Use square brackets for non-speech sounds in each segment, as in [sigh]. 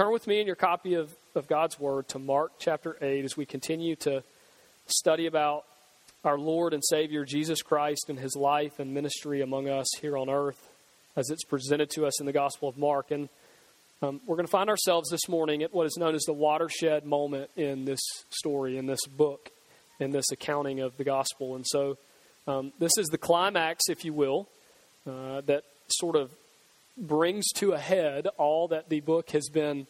turn with me in your copy of, of God's Word to Mark chapter 8 as we continue to study about our Lord and Savior Jesus Christ and his life and ministry among us here on earth as it's presented to us in the Gospel of Mark. And um, we're going to find ourselves this morning at what is known as the watershed moment in this story, in this book, in this accounting of the Gospel. And so um, this is the climax, if you will, uh, that sort of brings to a head all that the book has been.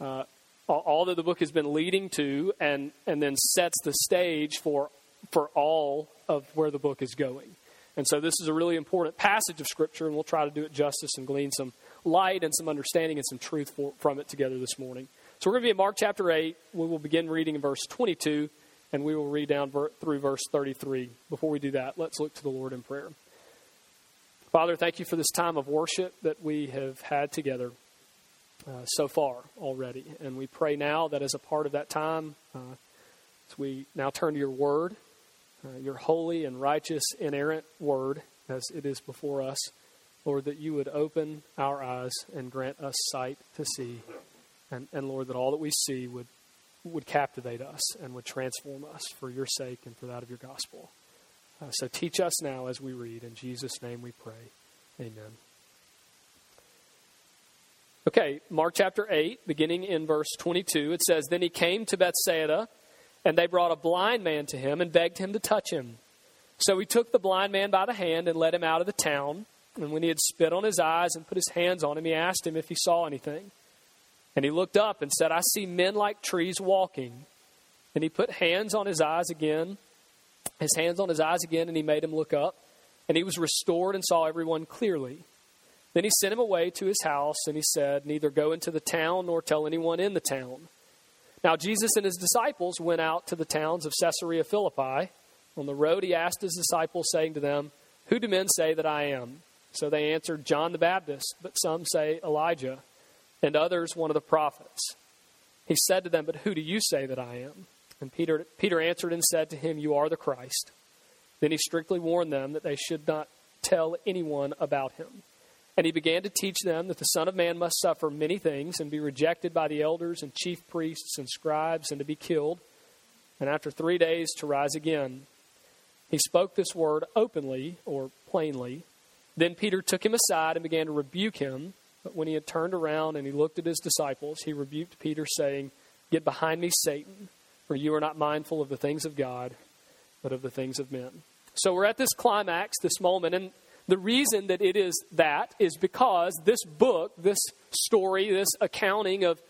Uh, all that the book has been leading to, and, and then sets the stage for for all of where the book is going. And so this is a really important passage of Scripture, and we'll try to do it justice and glean some light and some understanding and some truth for, from it together this morning. So we're going to be in Mark chapter 8. We will begin reading in verse 22, and we will read down ver- through verse 33. Before we do that, let's look to the Lord in prayer. Father, thank you for this time of worship that we have had together uh, so far already. And we pray now that as a part of that time, uh, as we now turn to your word, uh, your holy and righteous, inerrant word as it is before us. Lord, that you would open our eyes and grant us sight to see. And, and Lord, that all that we see would, would captivate us and would transform us for your sake and for that of your gospel. Uh, so teach us now as we read. In Jesus' name we pray. Amen. Okay, Mark chapter 8, beginning in verse 22, it says Then he came to Bethsaida and they brought a blind man to him and begged him to touch him. So he took the blind man by the hand and led him out of the town. And when he had spit on his eyes and put his hands on him, he asked him if he saw anything. And he looked up and said, I see men like trees walking. And he put hands on his eyes again, his hands on his eyes again, and he made him look up. And he was restored and saw everyone clearly. Then he sent him away to his house, and he said, Neither go into the town nor tell anyone in the town now, Jesus and his disciples went out to the towns of Caesarea Philippi. On the road, he asked his disciples, saying to them, Who do men say that I am? So they answered, John the Baptist, but some say Elijah, and others one of the prophets. He said to them, But who do you say that I am? And Peter, Peter answered and said to him, You are the Christ. Then he strictly warned them that they should not tell anyone about him. And he began to teach them that the Son of Man must suffer many things and be rejected by the elders and chief priests and scribes and to be killed, and after three days to rise again. He spoke this word openly or plainly. Then Peter took him aside and began to rebuke him. But when he had turned around and he looked at his disciples, he rebuked Peter, saying, Get behind me, Satan, for you are not mindful of the things of God, but of the things of men. So we're at this climax, this moment, and the reason that it is that is because this book, this story, this accounting of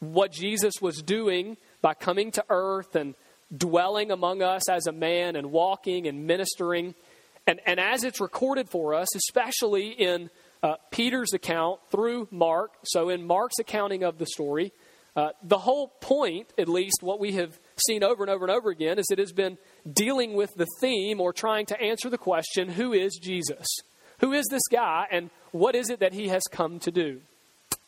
what Jesus was doing by coming to earth and dwelling among us as a man and walking and ministering, and, and as it's recorded for us, especially in uh, Peter's account through Mark, so in Mark's accounting of the story, uh, the whole point, at least what we have seen over and over and over again, is it has been dealing with the theme or trying to answer the question who is Jesus? Who is this guy and what is it that he has come to do?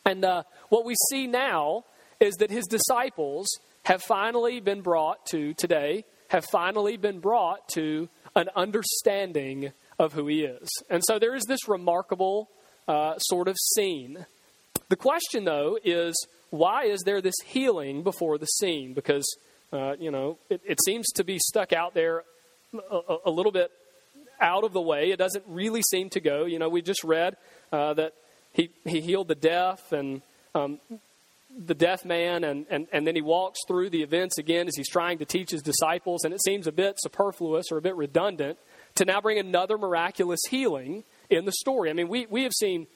And uh, what we see now is that his disciples have finally been brought to today, have finally been brought to an understanding of who he is. And so there is this remarkable uh, sort of scene. The question, though, is why is there this healing before the scene? Because uh, you know, it, it, seems to be stuck out there a, a, little bit out of the way. It doesn't really seem to go. You know, we just read uh, that he, he healed the deaf and um, the deaf man, and, and, and then he walks through the events again as he's trying to teach his disciples, and it seems a bit superfluous or a bit redundant to now bring another miraculous healing in the story. I mean, we, we have seen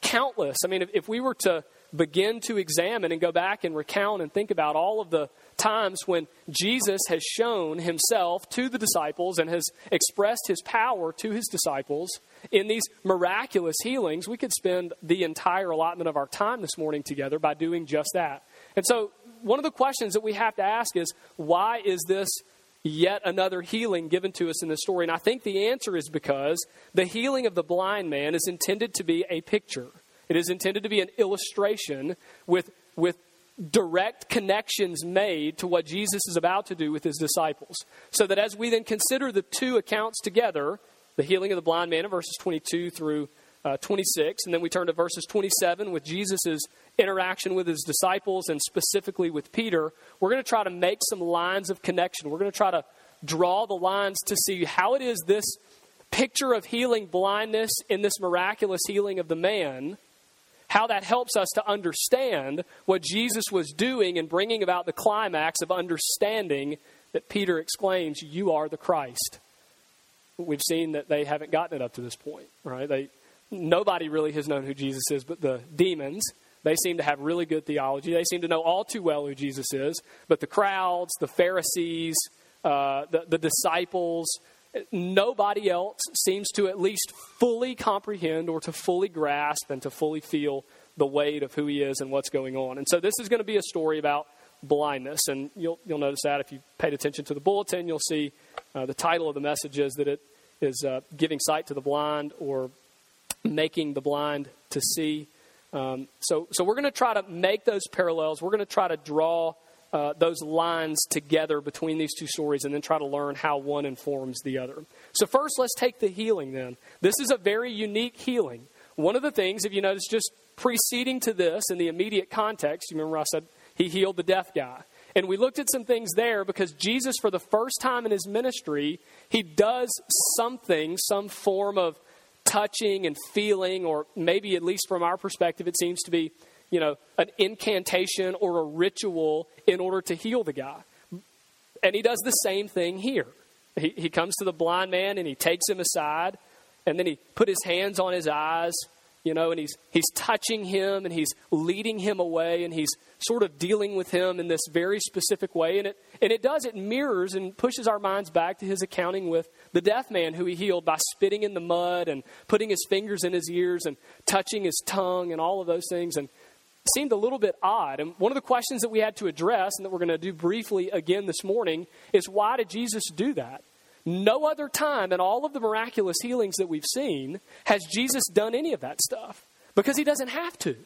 countless. I mean, if, if we were to begin to examine and go back and recount and think about all of the times when Jesus has shown himself to the disciples and has expressed his power to his disciples in these miraculous healings, we could spend the entire allotment of our time this morning together by doing just that. And so, one of the questions that we have to ask is why is this yet another healing given to us in this story? And I think the answer is because the healing of the blind man is intended to be a picture. It is intended to be an illustration with, with direct connections made to what Jesus is about to do with his disciples. So that as we then consider the two accounts together, the healing of the blind man in verses 22 through uh, 26, and then we turn to verses 27 with Jesus' interaction with his disciples and specifically with Peter, we're going to try to make some lines of connection. We're going to try to draw the lines to see how it is this picture of healing blindness in this miraculous healing of the man, how that helps us to understand what Jesus was doing and bringing about the climax of understanding that Peter exclaims, You are the Christ. We've seen that they haven't gotten it up to this point, right? They, nobody really has known who Jesus is but the demons. They seem to have really good theology. They seem to know all too well who Jesus is. But the crowds, the Pharisees, uh, the, the disciples, nobody else seems to at least fully comprehend or to fully grasp and to fully feel the weight of who he is and what's going on. And so this is going to be a story about blindness. And you'll, you'll notice that if you paid attention to the bulletin, you'll see uh, the title of the message is that it is uh, giving sight to the blind or making the blind to see. Um, so, so we're going to try to make those parallels. We're going to try to draw uh, those lines together between these two stories and then try to learn how one informs the other. So, first, let's take the healing then. This is a very unique healing. One of the things, if you notice, just preceding to this in the immediate context, you remember I said he healed the deaf guy. And we looked at some things there because Jesus, for the first time in his ministry, he does something, some form of touching and feeling, or maybe at least from our perspective, it seems to be you know, an incantation or a ritual in order to heal the guy. And he does the same thing here. He, he comes to the blind man and he takes him aside, and then he put his hands on his eyes, you know, and he's, he's touching him and he's leading him away and he's sort of dealing with him in this very specific way. And it, and it does, it mirrors and pushes our minds back to his accounting with the deaf man who he healed by spitting in the mud and putting his fingers in his ears and touching his tongue and all of those things. And seemed a little bit odd. And one of the questions that we had to address, and that we're going to do briefly again this morning, is why did Jesus do that? No other time in all of the miraculous healings that we've seen has Jesus done any of that stuff because he doesn't have to.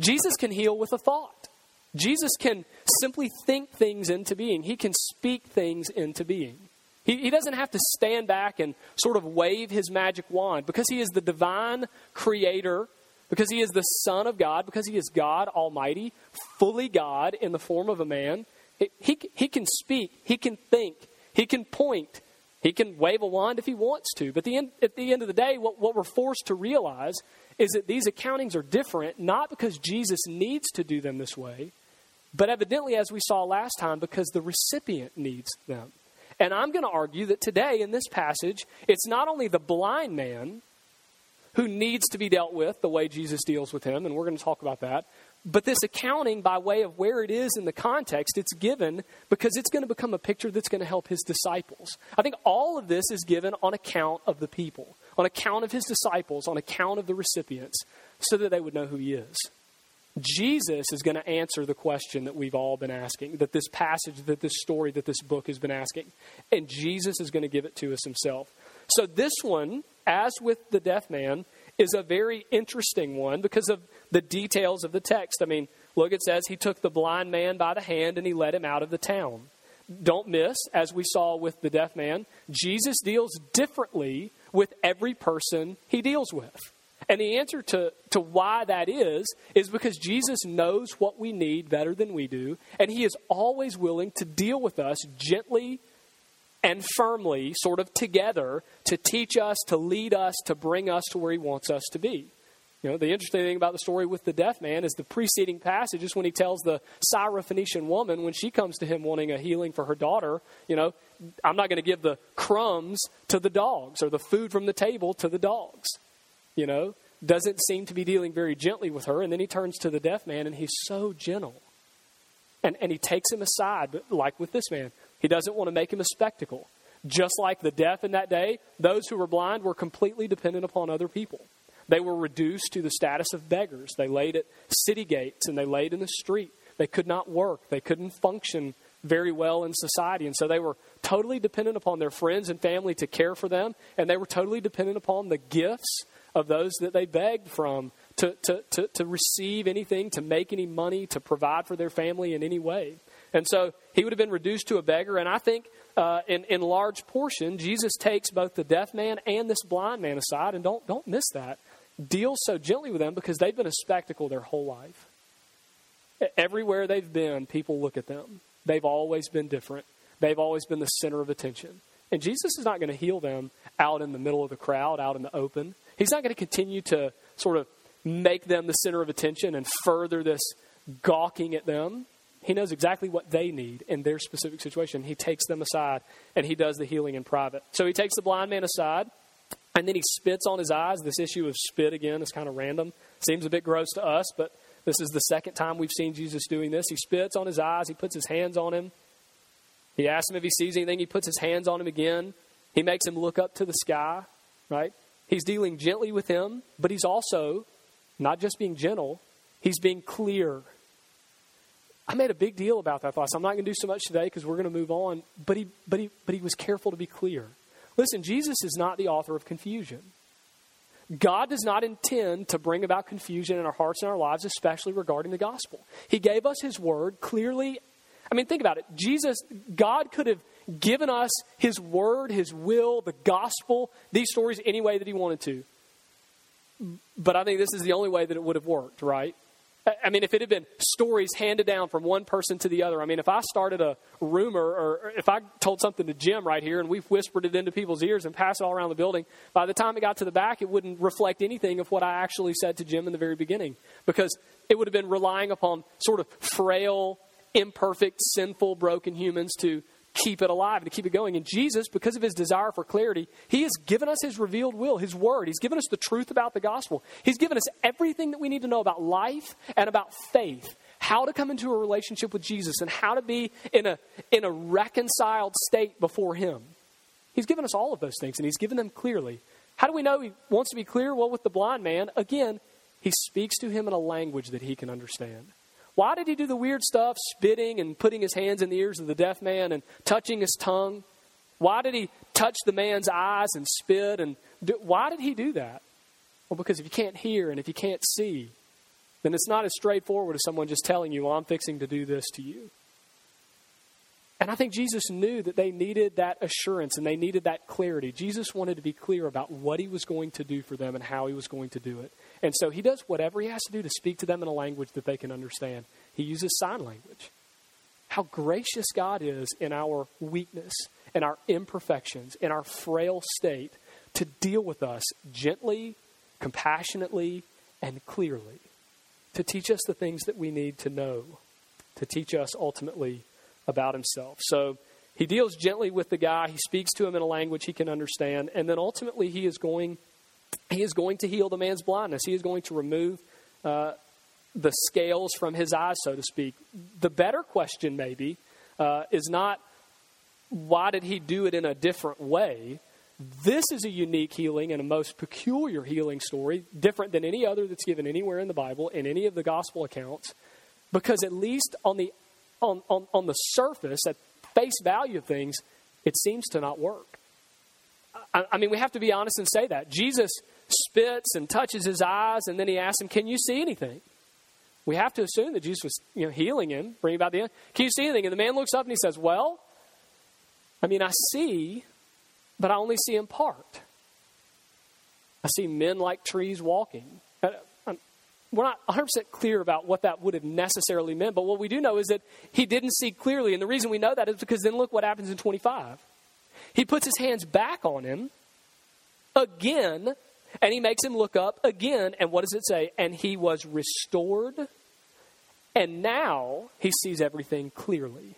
Jesus can heal with a thought. Jesus can simply think things into being. He can speak things into being. He, he doesn't have to stand back and sort of wave his magic wand because he is the divine creator because he is the Son of God, because he is God Almighty, fully God in the form of a man. He, he can speak, he can think, he can point, he can wave a wand if he wants to. But the end, at the end of the day, what, what we're forced to realize is that these accountings are different, not because Jesus needs to do them this way, but evidently, as we saw last time, because the recipient needs them. And I'm going to argue that today in this passage, it's not only the blind man who needs to be dealt with the way Jesus deals with him, and we're going to talk about that. But this accounting, by way of where it is in the context, it's given because it's going to become a picture that's going to help his disciples. I think all of this is given on account of the people, on account of his disciples, on account of the recipients, so that they would know who he is. Jesus is going to answer the question that we've all been asking, that this passage, that this story, that this book has been asking. And Jesus is going to give it to us himself. So, this one, as with the deaf man, is a very interesting one because of the details of the text. I mean, look, it says he took the blind man by the hand and he led him out of the town. Don't miss, as we saw with the deaf man, Jesus deals differently with every person he deals with. And the answer to, to why that is, is because Jesus knows what we need better than we do, and he is always willing to deal with us gently and firmly, sort of together, to teach us, to lead us, to bring us to where He wants us to be. You know, the interesting thing about the story with the deaf man is the preceding passage is when he tells the Syrophoenician woman when she comes to him wanting a healing for her daughter, you know, I'm not going to give the crumbs to the dogs or the food from the table to the dogs. You know, doesn't seem to be dealing very gently with her. And then he turns to the deaf man and he's so gentle. And, and he takes him aside, But like with this man. He doesn't want to make him a spectacle. Just like the deaf in that day, those who were blind were completely dependent upon other people. They were reduced to the status of beggars. They laid at city gates and they laid in the street. They could not work. They couldn't function very well in society. And so they were totally dependent upon their friends and family to care for them. And they were totally dependent upon the gifts of those that they begged from to, to, to, to receive anything, to make any money, to provide for their family in any way. And so he would have been reduced to a beggar. And I think uh, in, in large portion, Jesus takes both the deaf man and this blind man aside. And don't, don't miss that. Deals so gently with them because they've been a spectacle their whole life. Everywhere they've been, people look at them. They've always been different, they've always been the center of attention. And Jesus is not going to heal them out in the middle of the crowd, out in the open. He's not going to continue to sort of make them the center of attention and further this gawking at them. He knows exactly what they need in their specific situation. He takes them aside and he does the healing in private. So he takes the blind man aside and then he spits on his eyes. This issue of spit, again, is kind of random. Seems a bit gross to us, but this is the second time we've seen Jesus doing this. He spits on his eyes, he puts his hands on him. He asks him if he sees anything. He puts his hands on him again. He makes him look up to the sky, right? He's dealing gently with him, but he's also not just being gentle, he's being clear. I made a big deal about that thought. So I'm not going to do so much today because we're going to move on. But he, but, he, but he was careful to be clear. Listen, Jesus is not the author of confusion. God does not intend to bring about confusion in our hearts and our lives, especially regarding the gospel. He gave us His word clearly. I mean, think about it. Jesus, God could have given us His word, His will, the gospel, these stories any way that He wanted to. But I think this is the only way that it would have worked, right? I mean, if it had been stories handed down from one person to the other, I mean, if I started a rumor or if I told something to Jim right here and we've whispered it into people's ears and passed it all around the building, by the time it got to the back, it wouldn't reflect anything of what I actually said to Jim in the very beginning because it would have been relying upon sort of frail, imperfect, sinful, broken humans to keep it alive, and to keep it going. And Jesus, because of his desire for clarity, he has given us his revealed will, his word. He's given us the truth about the gospel. He's given us everything that we need to know about life and about faith, how to come into a relationship with Jesus, and how to be in a, in a reconciled state before him. He's given us all of those things, and he's given them clearly. How do we know he wants to be clear? Well, with the blind man, again, he speaks to him in a language that he can understand. Why did he do the weird stuff, spitting and putting his hands in the ears of the deaf man and touching his tongue? Why did he touch the man's eyes and spit? And do, why did he do that? Well, because if you can't hear and if you can't see, then it's not as straightforward as someone just telling you, well, I'm fixing to do this to you. And I think Jesus knew that they needed that assurance and they needed that clarity. Jesus wanted to be clear about what he was going to do for them and how he was going to do it. And so he does whatever he has to do to speak to them in a language that they can understand. He uses sign language. How gracious God is in our weakness, in our imperfections, in our frail state to deal with us gently, compassionately, and clearly, to teach us the things that we need to know, to teach us ultimately about himself. So he deals gently with the guy, he speaks to him in a language he can understand, and then ultimately he is going he is going to heal the man's blindness. He is going to remove uh, the scales from his eyes, so to speak. The better question, maybe, uh, is not why did he do it in a different way? This is a unique healing and a most peculiar healing story, different than any other that's given anywhere in the Bible, in any of the gospel accounts, because at least on the, on, on, on the surface, at face value of things, it seems to not work. I, mean, we have to be honest and say that. Jesus spits and touches his eyes, and then he asks him, Can you see anything? We have to assume that Jesus was you know, healing him, bringing about the end. Can you see anything? And the man looks up and he says, Well, I mean, I see, but I only see in part. I see men like trees walking. Uh, we're not 100% clear about what that would have necessarily meant, but what we do know is that he didn't see clearly. And the reason we know that is because then look what happens in 25. He puts his hands back on him again, and he makes him look up again. And what does it say? And he was restored. And now he sees everything clearly.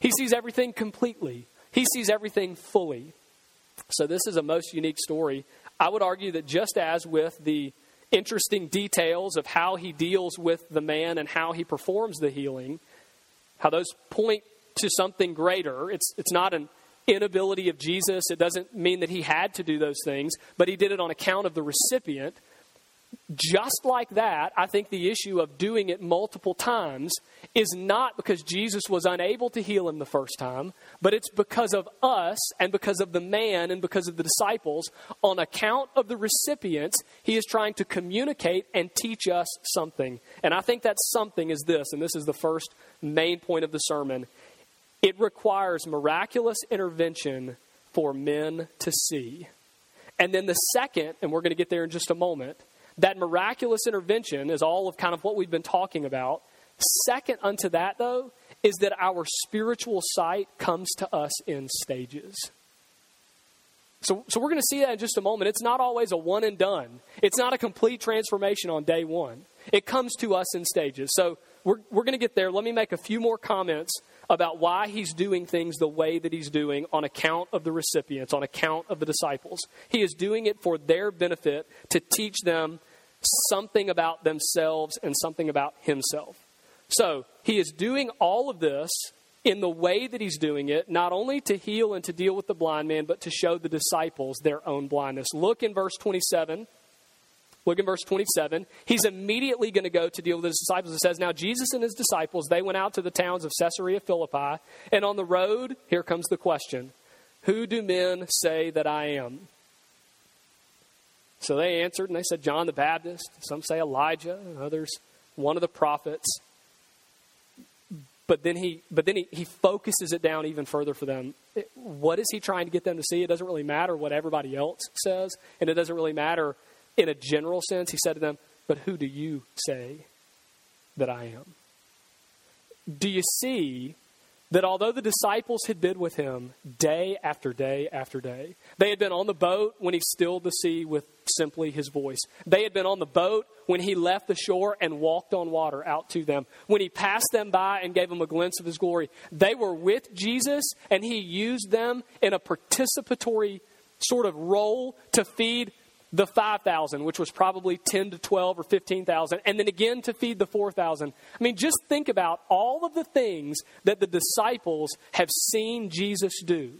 He sees everything completely. He sees everything fully. So, this is a most unique story. I would argue that just as with the interesting details of how he deals with the man and how he performs the healing, how those point to something greater, it's, it's not an inability of Jesus. It doesn't mean that he had to do those things, but he did it on account of the recipient. Just like that, I think the issue of doing it multiple times is not because Jesus was unable to heal him the first time, but it's because of us and because of the man and because of the disciples. On account of the recipients, he is trying to communicate and teach us something. And I think that something is this, and this is the first main point of the sermon it requires miraculous intervention for men to see. And then the second, and we're going to get there in just a moment, that miraculous intervention is all of kind of what we've been talking about. Second unto that, though, is that our spiritual sight comes to us in stages. So, so we're going to see that in just a moment. It's not always a one and done. It's not a complete transformation on day one. It comes to us in stages. So we're, we're going to get there. Let me make a few more comments about why he's doing things the way that he's doing on account of the recipients, on account of the disciples. He is doing it for their benefit to teach them something about themselves and something about himself. So he is doing all of this in the way that he's doing it, not only to heal and to deal with the blind man, but to show the disciples their own blindness. Look in verse 27. Look in verse 27. He's immediately going to go to deal with his disciples. It says, Now Jesus and his disciples, they went out to the towns of Caesarea Philippi, and on the road, here comes the question Who do men say that I am? So they answered, and they said, John the Baptist. Some say Elijah, and others, one of the prophets but then he but then he, he focuses it down even further for them it, what is he trying to get them to see it doesn't really matter what everybody else says and it doesn't really matter in a general sense he said to them but who do you say that i am do you see that although the disciples had been with him day after day after day, they had been on the boat when he stilled the sea with simply his voice. They had been on the boat when he left the shore and walked on water out to them. When he passed them by and gave them a glimpse of his glory, they were with Jesus and he used them in a participatory sort of role to feed the 5,000, which was probably 10 to 12 or 15,000, and then again to feed the 4,000. I mean, just think about all of the things that the disciples have seen Jesus do.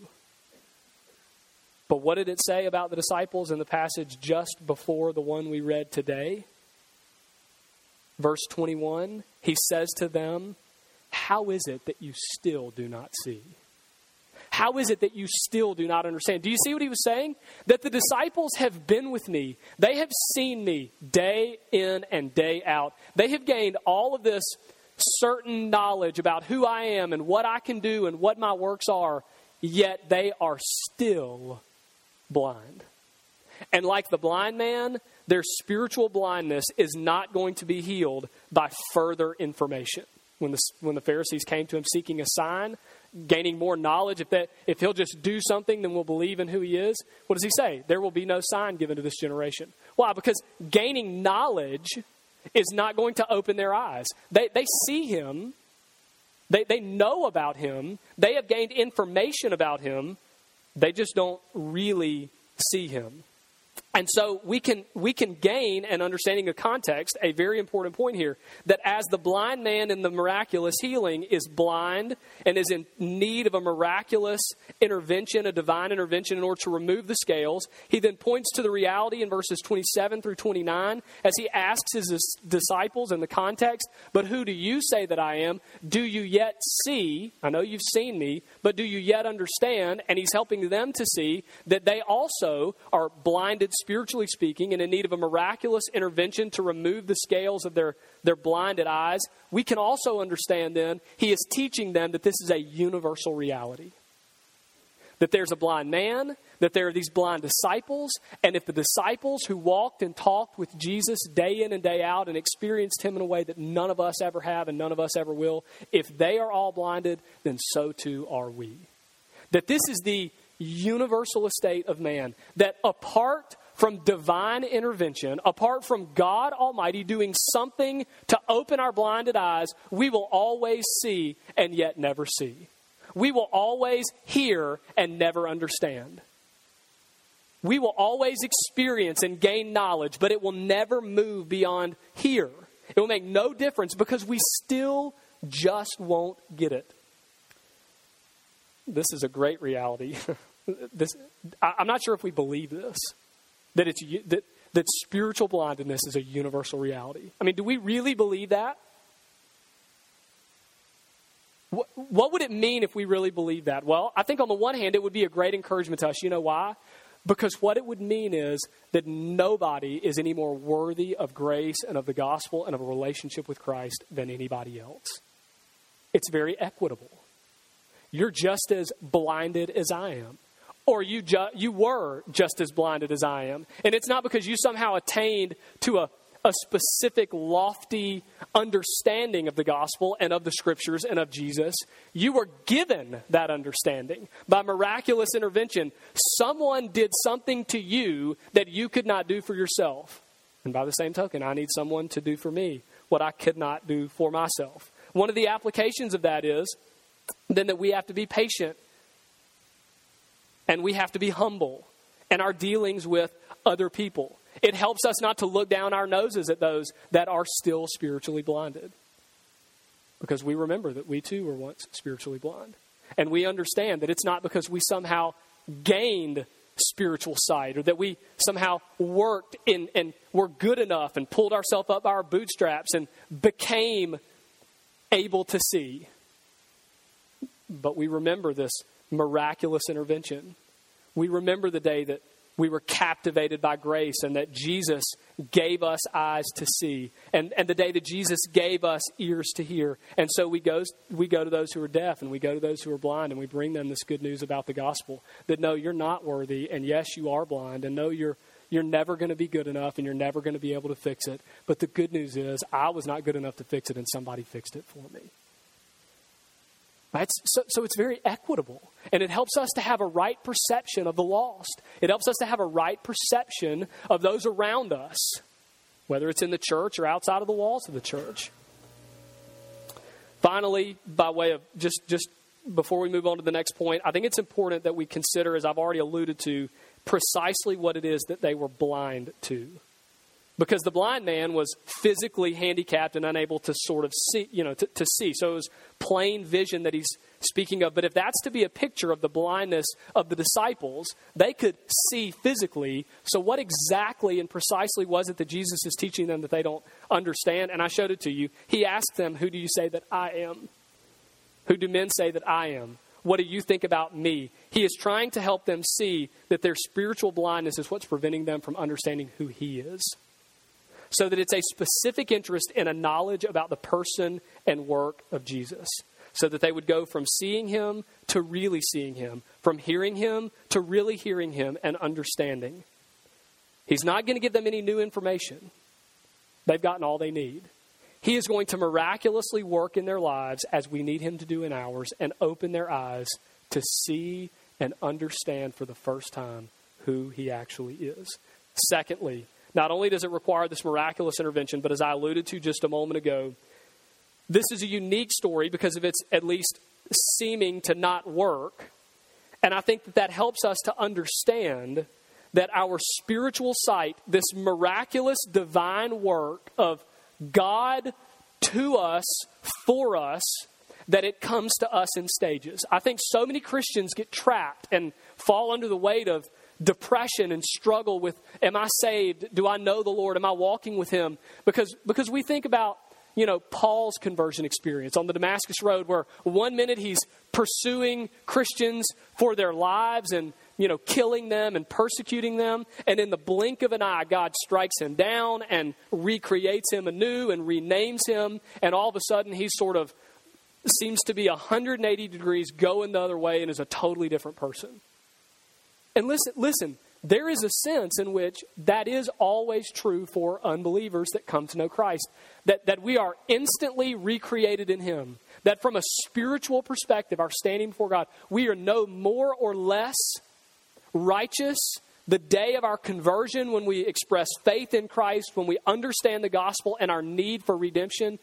But what did it say about the disciples in the passage just before the one we read today? Verse 21, he says to them, How is it that you still do not see? How is it that you still do not understand? Do you see what he was saying? That the disciples have been with me. They have seen me day in and day out. They have gained all of this certain knowledge about who I am and what I can do and what my works are, yet they are still blind. And like the blind man, their spiritual blindness is not going to be healed by further information. When the, when the Pharisees came to him seeking a sign, gaining more knowledge, if, that, if he'll just do something, then we'll believe in who he is. What does he say? There will be no sign given to this generation. Why? Because gaining knowledge is not going to open their eyes. They, they see him, they, they know about him, they have gained information about him, they just don't really see him. And so we can, we can gain an understanding of context, a very important point here, that as the blind man in the miraculous healing is blind and is in need of a miraculous intervention, a divine intervention in order to remove the scales, he then points to the reality in verses 27 through 29 as he asks his disciples in the context, But who do you say that I am? Do you yet see? I know you've seen me, but do you yet understand? And he's helping them to see that they also are blinded spiritually speaking, and in need of a miraculous intervention to remove the scales of their, their blinded eyes, we can also understand then he is teaching them that this is a universal reality. That there's a blind man, that there are these blind disciples, and if the disciples who walked and talked with Jesus day in and day out and experienced him in a way that none of us ever have and none of us ever will, if they are all blinded, then so too are we. That this is the universal estate of man. That apart from divine intervention, apart from God Almighty doing something to open our blinded eyes, we will always see and yet never see. We will always hear and never understand. We will always experience and gain knowledge, but it will never move beyond here. It will make no difference because we still just won't get it. This is a great reality. [laughs] this, I, I'm not sure if we believe this that it's that that spiritual blindness is a universal reality. I mean, do we really believe that? What, what would it mean if we really believe that? Well, I think on the one hand, it would be a great encouragement to us. You know why? Because what it would mean is that nobody is any more worthy of grace and of the gospel and of a relationship with Christ than anybody else. It's very equitable. You're just as blinded as I am or you, ju- you were just as blinded as I am. And it's not because you somehow attained to a, a specific, lofty understanding of the gospel and of the scriptures and of Jesus. You were given that understanding. By miraculous intervention, someone did something to you that you could not do for yourself. And by the same token, I need someone to do for me what I could not do for myself. One of the applications of that is then that we have to be patient and we have to be humble in our dealings with other people. It helps us not to look down our noses at those that are still spiritually blinded. Because we remember that we too were once spiritually blind. And we understand that it's not because we somehow gained spiritual sight or that we somehow worked in, and were good enough and pulled ourselves up by our bootstraps and became able to see. But we remember this miraculous intervention. We remember the day that we were captivated by grace and that Jesus gave us eyes to see and, and the day that Jesus gave us ears to hear. And so we go, we go to those who are deaf and we go to those who are blind and we bring them this good news about the gospel that no, you're not worthy and yes, you are blind and no, you're, you're never going to be good enough and you're never going to be able to fix it. But the good news is I was not good enough to fix it and somebody fixed it for me. Right? So, so it's very equitable. And it helps us to have a right perception of the lost. It helps us to have a right perception of those around us, whether it's in the church or outside of the walls of the church. Finally, by way of just, just before we move on to the next point, I think it's important that we consider, as I've already alluded to, precisely what it is that they were blind to because the blind man was physically handicapped and unable to sort of see, you know, to, to, see. So it was plain vision that he's speaking of. But if that's to be a picture of the blindness of the disciples, they could see physically. So what exactly and precisely was it that Jesus is teaching them that they don't understand? And I showed it to you. He asked them, Who do you say that I am? Who do men say that I am? What do you think about me? He is trying to help them see that their spiritual blindness is what's preventing them from understanding who He is so that it's a specific interest and a knowledge about the person and work of Jesus. So that they would go from seeing him to really seeing him, from hearing him to really hearing him and understanding. He's not going to give them any new information. They've gotten all they need. He is going to miraculously work in their lives as we need him to do in ours and open their eyes to see and understand for the first time who he actually is. Secondly, not only does it require this miraculous intervention, but as I alluded to just a moment ago, this is a unique story because of its at least seeming to not work. And I think that that helps us to understand that our spiritual sight, this miraculous divine work of God to us, for us, that it comes to us in stages. I think so many Christians get trapped and fall under the weight of depression and struggle with am I saved? Do I know the Lord? Am I walking with Him? Because, because we think about, you know, Paul's conversion experience on the Damascus Road, where one minute he's pursuing Christians for their lives and, you know, killing them and persecuting them. And in the blink of an eye, God strikes him down and recreates him anew and renames him. And all of a sudden, he sort of seems to be 180 degrees going the other way and is a totally different person. And listen, listen, there is a sense in which that is always true for unbelievers that come to know Christ. That, that we are instantly recreated in Him. That from a spiritual perspective, our standing before God, we are no more or less righteous the day of our conversion when we express faith in Christ, when we understand the gospel and our need for redemption.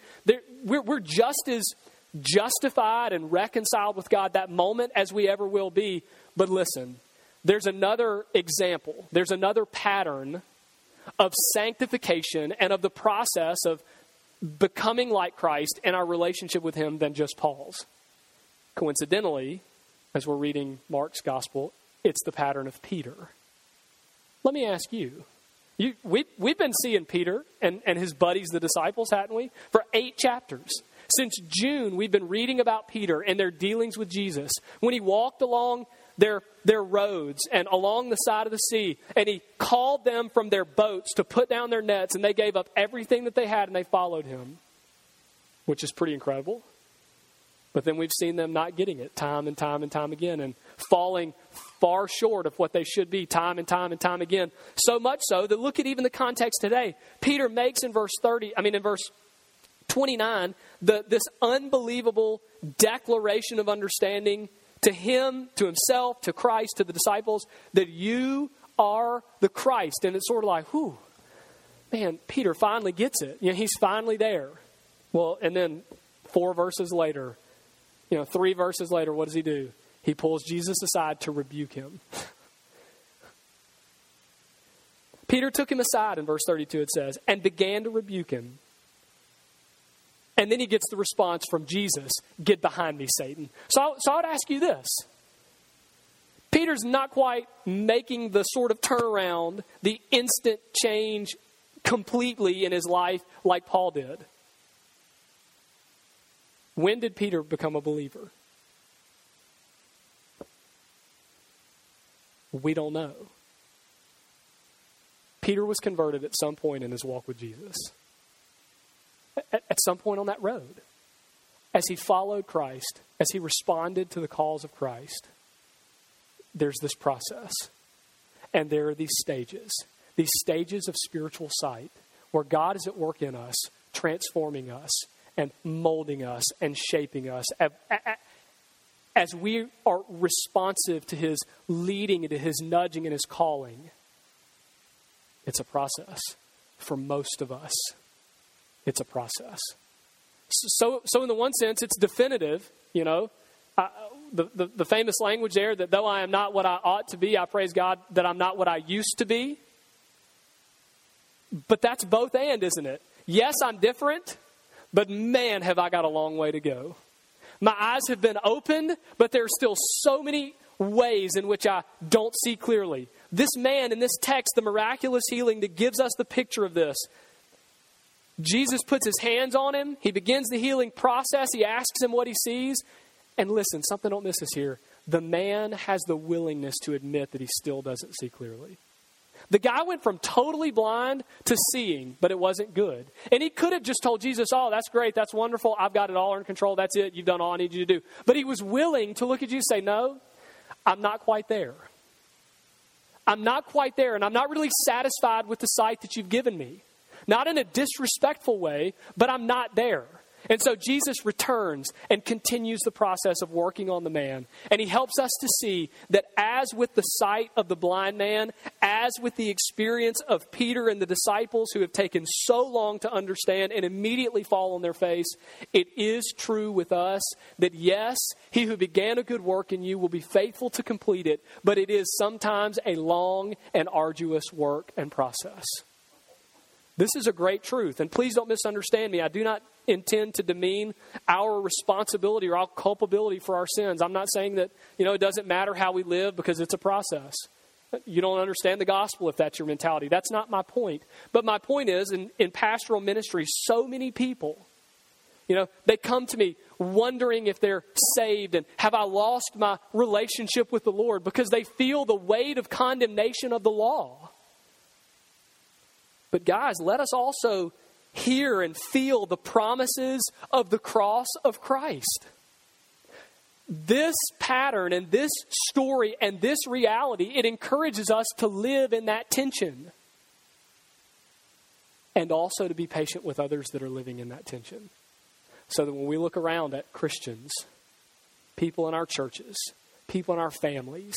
We're, we're just as justified and reconciled with God that moment as we ever will be. But listen, there's another example, there's another pattern of sanctification and of the process of becoming like Christ in our relationship with Him than just Paul's. Coincidentally, as we're reading Mark's gospel, it's the pattern of Peter. Let me ask you. you we, we've been seeing Peter and, and his buddies, the disciples, hadn't we? For eight chapters. Since June, we've been reading about Peter and their dealings with Jesus. When he walked along their, their roads and along the side of the sea. And he called them from their boats to put down their nets, and they gave up everything that they had and they followed him, which is pretty incredible. But then we've seen them not getting it time and time and time again and falling far short of what they should be time and time and time again. So much so that look at even the context today. Peter makes in verse 30, I mean, in verse 29, the, this unbelievable declaration of understanding to him, to himself, to Christ, to the disciples, that you are the Christ. And it's sort of like, whew, man, Peter finally gets it. You know, he's finally there. Well, and then four verses later, you know, three verses later, what does he do? He pulls Jesus aside to rebuke him. [laughs] Peter took him aside in verse 32, it says, and began to rebuke him. And then he gets the response from Jesus Get behind me, Satan. So, so I would ask you this Peter's not quite making the sort of turnaround, the instant change completely in his life like Paul did. When did Peter become a believer? We don't know. Peter was converted at some point in his walk with Jesus. At, some point on that road. As he followed Christ, as he responded to the calls of Christ, there's this process. And there are these stages, these stages of spiritual sight where God is at work in us, transforming us and molding us and shaping us as we are responsive to his leading and to his nudging and his calling. It's a process for most of us. It's a process. So, so in the one sense, it's definitive. You know, I, the, the, the famous language there that though I am not what I ought to be, I praise God that I'm not what I used to be. But that's both and, isn't it? Yes, I'm different, but man, have I got a long way to go. My eyes have been opened, but there are still so many ways in which I don't see clearly. This man in this text, the miraculous healing that gives us the picture of this, Jesus puts his hands on him. He begins the healing process. He asks him what he sees. And listen, something don't miss us here. The man has the willingness to admit that he still doesn't see clearly. The guy went from totally blind to seeing, but it wasn't good. And he could have just told Jesus, Oh, that's great. That's wonderful. I've got it all under control. That's it. You've done all I need you to do. But he was willing to look at you and say, No, I'm not quite there. I'm not quite there, and I'm not really satisfied with the sight that you've given me. Not in a disrespectful way, but I'm not there. And so Jesus returns and continues the process of working on the man. And he helps us to see that as with the sight of the blind man, as with the experience of Peter and the disciples who have taken so long to understand and immediately fall on their face, it is true with us that yes, he who began a good work in you will be faithful to complete it, but it is sometimes a long and arduous work and process. This is a great truth. And please don't misunderstand me. I do not intend to demean our responsibility or our culpability for our sins. I'm not saying that, you know, it doesn't matter how we live because it's a process. You don't understand the gospel if that's your mentality. That's not my point. But my point is in, in pastoral ministry, so many people, you know, they come to me wondering if they're saved and have I lost my relationship with the Lord because they feel the weight of condemnation of the law. But guys, let us also hear and feel the promises of the cross of Christ. This pattern and this story and this reality, it encourages us to live in that tension. And also to be patient with others that are living in that tension. So that when we look around at Christians, people in our churches, people in our families,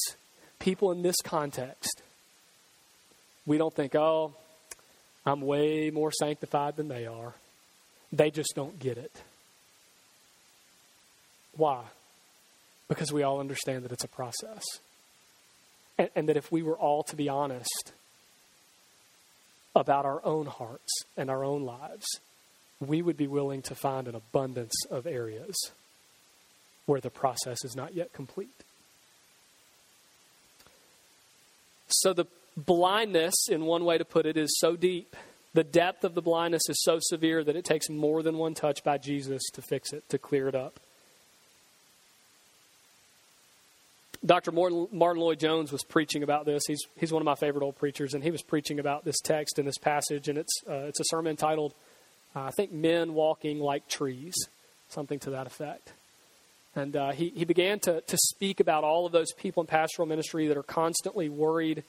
people in this context, we don't think, oh, I'm way more sanctified than they are. They just don't get it. Why? Because we all understand that it's a process. And, and, that if we were all to be honest about our own hearts and our own lives, we would be willing to find an abundance of areas where the process is not yet complete. So the blindness, in one way to put it, is so deep. The depth of the blindness is so severe that it takes more than one touch by Jesus to fix it, to clear it up. Dr. Martyn Lloyd-Jones was preaching about this. He's, he's one of my favorite old preachers, and he was preaching about this text and this passage, and it's, uh, it's a sermon titled, uh, I think, Men Walking Like Trees, something to that effect. And uh, he, he began to, to speak about all of those people in pastoral ministry that are constantly worried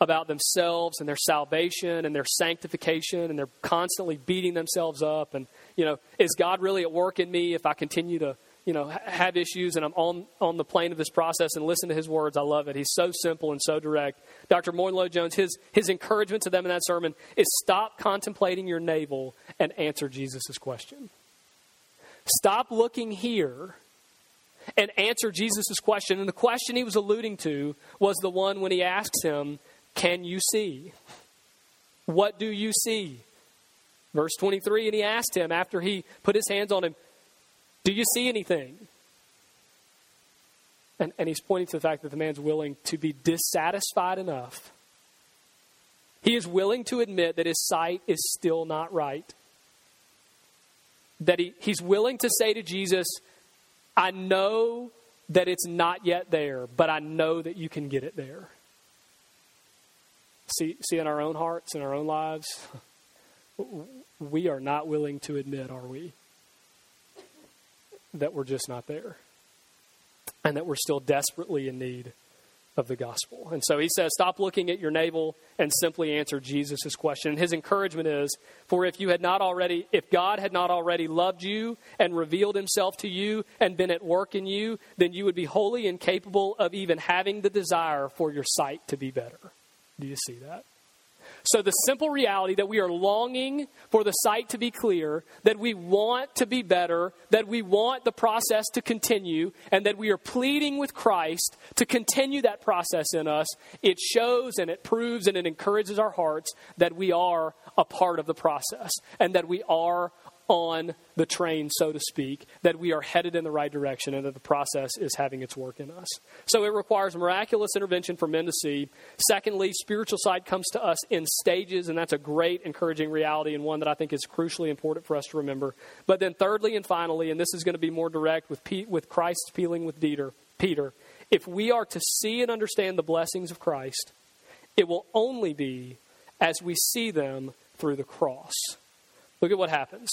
about themselves and their salvation and their sanctification, and they're constantly beating themselves up. And, you know, is God really at work in me if I continue to, you know, have issues and I'm on, on the plane of this process and listen to his words? I love it. He's so simple and so direct. Dr. Martyn Lloyd Jones, his, his encouragement to them in that sermon is stop contemplating your navel and answer Jesus' question. Stop looking here and answer Jesus' question. And the question he was alluding to was the one when he asks him, Can you see? What do you see? Verse 23, and he asked him after he put his hands on him, Do you see anything? And, and he's pointing to the fact that the man's willing to be dissatisfied enough. He is willing to admit that his sight is still not right. That he, he's willing to say to Jesus, I know that it's not yet there, but I know that you can get it there. See, see in our own hearts, in our own lives, we are not willing to admit, are we, that we're just not there and that we're still desperately in need of the gospel. And so he says, Stop looking at your navel and simply answer Jesus' question. And his encouragement is, For if you had not already, if God had not already loved you and revealed himself to you and been at work in you, then you would be wholly incapable of even having the desire for your sight to be better. Do you see that? So, the simple reality that we are longing for the sight to be clear, that we want to be better, that we want the process to continue, and that we are pleading with Christ to continue that process in us, it shows and it proves and it encourages our hearts that we are a part of the process and that we are on the train, so to speak, that we are headed in the right direction and that the process is having its work in us. So it requires miraculous intervention for men to see. Secondly, spiritual sight comes to us in stages, and that's a great encouraging reality and one that I think is crucially important for us to remember. But then, thirdly and finally, and this is going to be more direct with, Pete, with Christ's feeling with Peter, Peter, if we are to see and understand the blessings of Christ, it will only be as we see them through the cross. Look at what happens.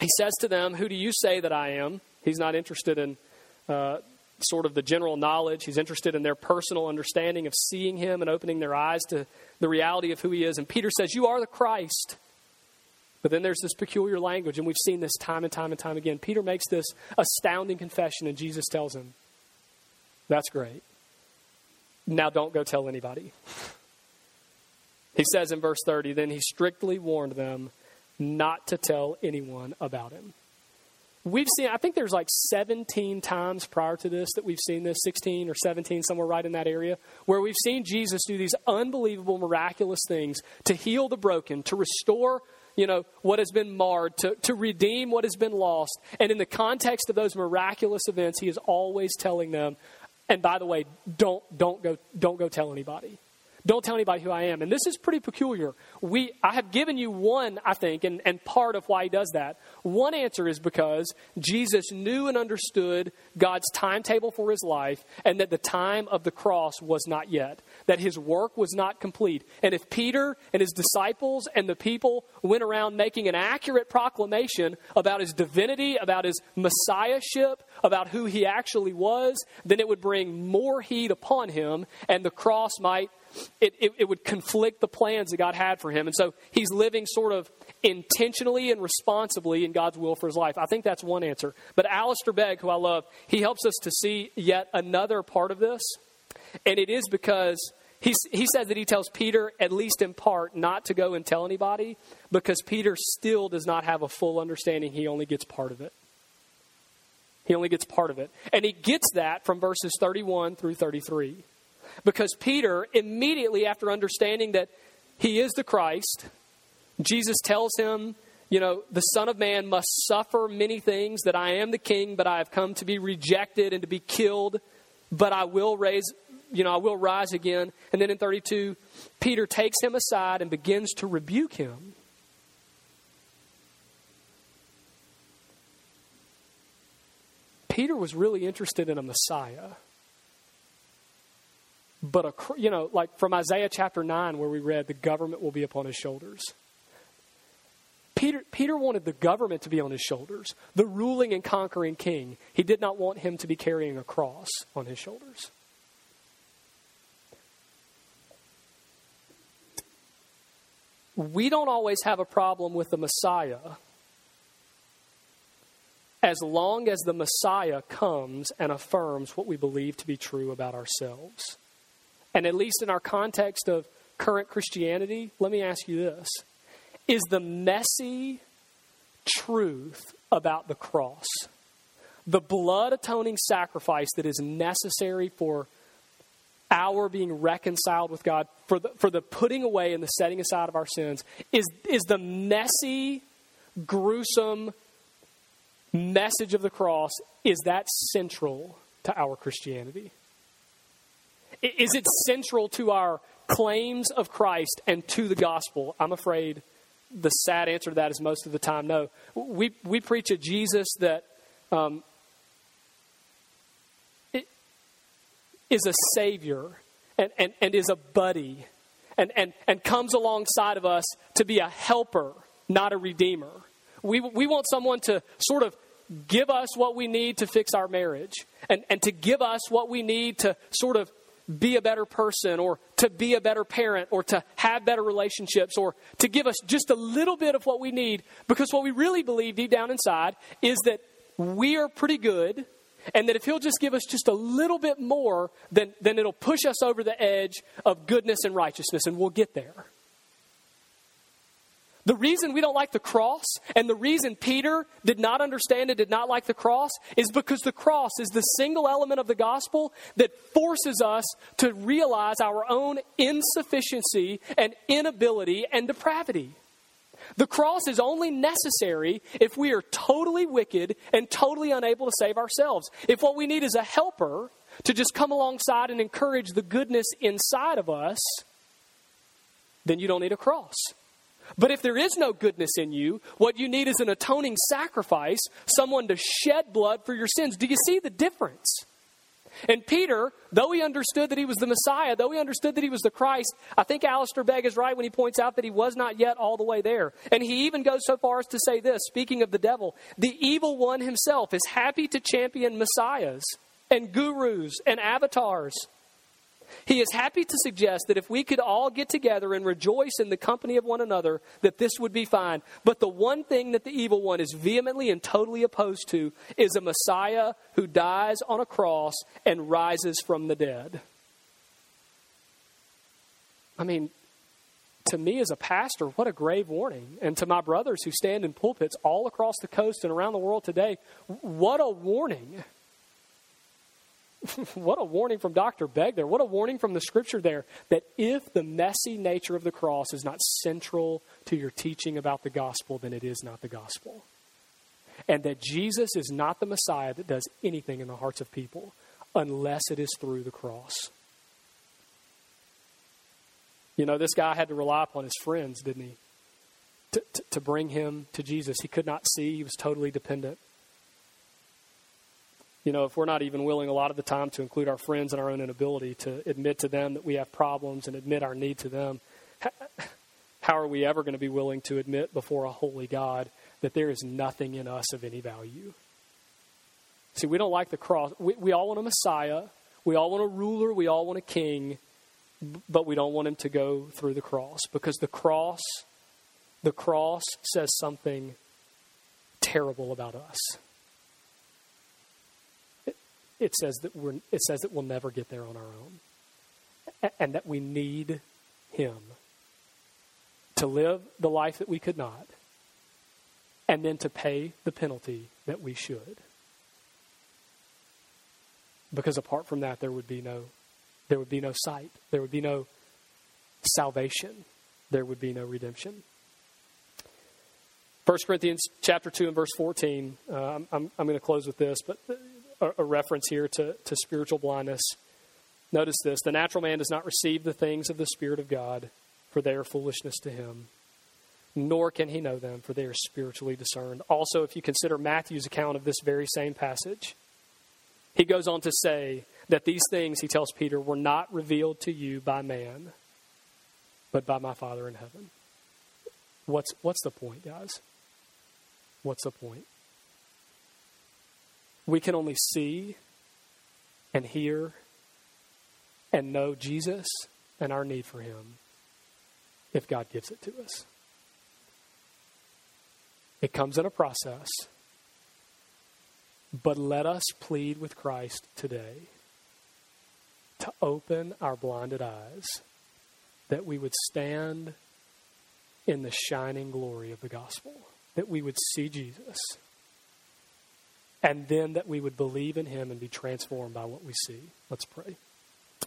He says to them, Who do you say that I am? He's not interested in uh, sort of the general knowledge. He's interested in their personal understanding of seeing him and opening their eyes to the reality of who he is. And Peter says, You are the Christ. But then there's this peculiar language, and we've seen this time and time and time again. Peter makes this astounding confession, and Jesus tells him, That's great. Now don't go tell anybody. He says in verse 30, Then he strictly warned them not to tell anyone about him. We've seen, I think there's like 17 times prior to this that we've seen this, 16 or 17, somewhere right in that area, where we've seen Jesus do these unbelievable, miraculous things to heal the broken, to restore you know what has been marred to, to redeem what has been lost and in the context of those miraculous events he is always telling them and by the way don't don't go don't go tell anybody don't tell anybody who I am. And this is pretty peculiar. We, I have given you one, I think, and, and part of why he does that. One answer is because Jesus knew and understood God's timetable for his life and that the time of the cross was not yet, that his work was not complete. And if Peter and his disciples and the people went around making an accurate proclamation about his divinity, about his messiahship, about who he actually was, then it would bring more heat upon him and the cross might it, it, it, would conflict the plans that God had for him. And so he's living sort of intentionally and responsibly in God's will for his life. I think that's one answer. But Alistair Begg, who I love, he helps us to see yet another part of this. And it is because he, he says that he tells Peter, at least in part, not to go and tell anybody because Peter still does not have a full understanding. He only gets part of it. He only gets part of it. And he gets that from verses 31 through 33. Because Peter, immediately after understanding that he is the Christ, Jesus tells him, you know, the Son of Man must suffer many things, that I am the king, but I have come to be rejected and to be killed, but I will raise, you know, I will rise again. And then in 32, Peter takes him aside and begins to rebuke him. Peter was really interested in a Messiah but a, you know, like from Isaiah chapter 9, where we read, the government will be upon his shoulders. Peter, Peter wanted the government to be on his shoulders, the ruling and conquering king. He did not want him to be carrying a cross on his shoulders. We don't always have a problem with the Messiah as long as the Messiah comes and affirms what we believe to be true about ourselves. And at least in our context of current Christianity, let me ask you this is the messy truth about the cross, the blood atoning sacrifice that is necessary for our being reconciled with God, for the, for the putting away and the setting aside of our sins, is, is the messy, gruesome message of the cross, is that central to our Christianity? Is it central to our claims of Christ and to the gospel? I'm afraid the sad answer to that is most of the time no. We, we preach a Jesus that um, is a savior and, and, and is a buddy and, and, and comes alongside of us to be a helper, not a redeemer. We, we want someone to sort of give us what we need to fix our marriage and, and to give us what we need to sort of be a better person or to be a better parent or to have better relationships or to give us just a little bit of what we need. Because what we really believe deep down inside is that we are pretty good and that if he'll just give us just a little bit more then, then it'll push us over the edge of goodness and righteousness and we'll get there the reason we don't like the cross and the reason Peter did not understand and did not like the cross is because the cross is the single element of the gospel that forces us to realize our own insufficiency and inability and depravity. The cross is only necessary if we are totally wicked and totally unable to save ourselves. If what we need is a helper to just come alongside and encourage the goodness inside of us, then you don't need a cross. But if there is no goodness in you, what you need is an atoning sacrifice, someone to shed blood for your sins. Do you see the difference? And Peter, though he understood that he was the Messiah, though he understood that he was the Christ, I think Alistair Begg is right when he points out that he was not yet all the way there. And he even goes so far as to say this speaking of the devil, the evil one himself is happy to champion messiahs and gurus and avatars he is happy to suggest that if we could all get together and rejoice in the company of one another, that this would be fine. But the one thing that the evil one is vehemently and totally opposed to is a Messiah who dies on a cross and rises from the dead. I mean, to me as a pastor, what a grave warning. And to my brothers who stand in pulpits all across the coast and around the world today, what a warning. [laughs] what a warning from Dr. Begg there. What a warning from the scripture there that if the messy nature of the cross is not central to your teaching about the gospel, then it is not the gospel. And that Jesus is not the Messiah that does anything in the hearts of people unless it is through the cross. You know, this guy had to rely upon his friends, didn't he? To, to, to bring him to Jesus. He could not see, he was totally dependent. You know, if we're not even willing a lot of the time to include our friends in our own inability to admit to them that we have problems and admit our need to them, how are we ever going to be willing to admit before a holy God that there is nothing in us of any value? See, we don't like the cross. We, we all want a Messiah. We all want a ruler. We all want a king. But we don't want him to go through the cross because the cross, the cross says something terrible about us it says that we're, it says that we'll never get there on our own, and that we need Him to live the life that we could not, and then to pay the penalty that we should. Because apart from that, there would be no, there would be no sight, there would be no salvation, there would be no redemption. 1 Corinthians chapter 2 and verse 14. Uh, I'm, I'm, I'm going to close with this, but a, reference here to, to spiritual blindness. Notice this the natural man does not receive the things of the Spirit of God, for they are foolishness to him, nor can he know them, for they are spiritually discerned. Also, if you consider Matthew's account of this very same passage, he goes on to say that these things, he tells Peter, were not revealed to you by man, but by my Father in heaven. What's, what's the point, guys? What's the point? We can only see and hear and know Jesus and our need for him if God gives it to us. It comes in a process. But let us plead with Christ today to open our blinded eyes that we would stand in the shining glory of the gospel, that we would see Jesus, and then that we would believe in him and be transformed by what we see. Let's pray.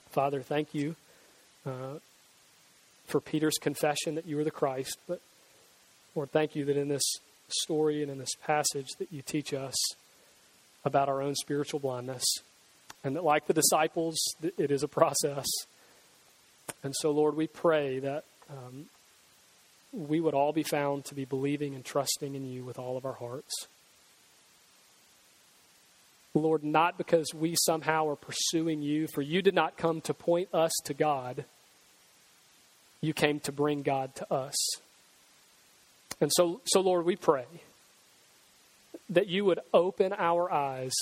Father, thank you uh, for Peter's confession that you are the Christ, but Lord, thank you that in this story and in this passage that you teach us about our own spiritual blindness, and that like the disciples, it is a process. And so, Lord, we pray that um, we would all be found to be believing and trusting in you with all of our hearts. Lord, not because we somehow are pursuing you, for you did not come to point us to God, you came to bring God to us. And so, so Lord, we pray that you would open our eyes,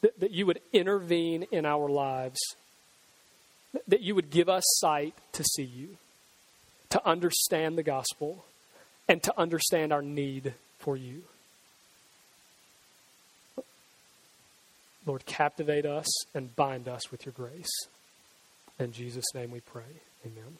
that, that you would intervene in our lives, that you would give us sight to see you, to understand the gospel, and to understand our need for you. Lord, captivate us and bind us with your grace. In Jesus' name we pray. Amen.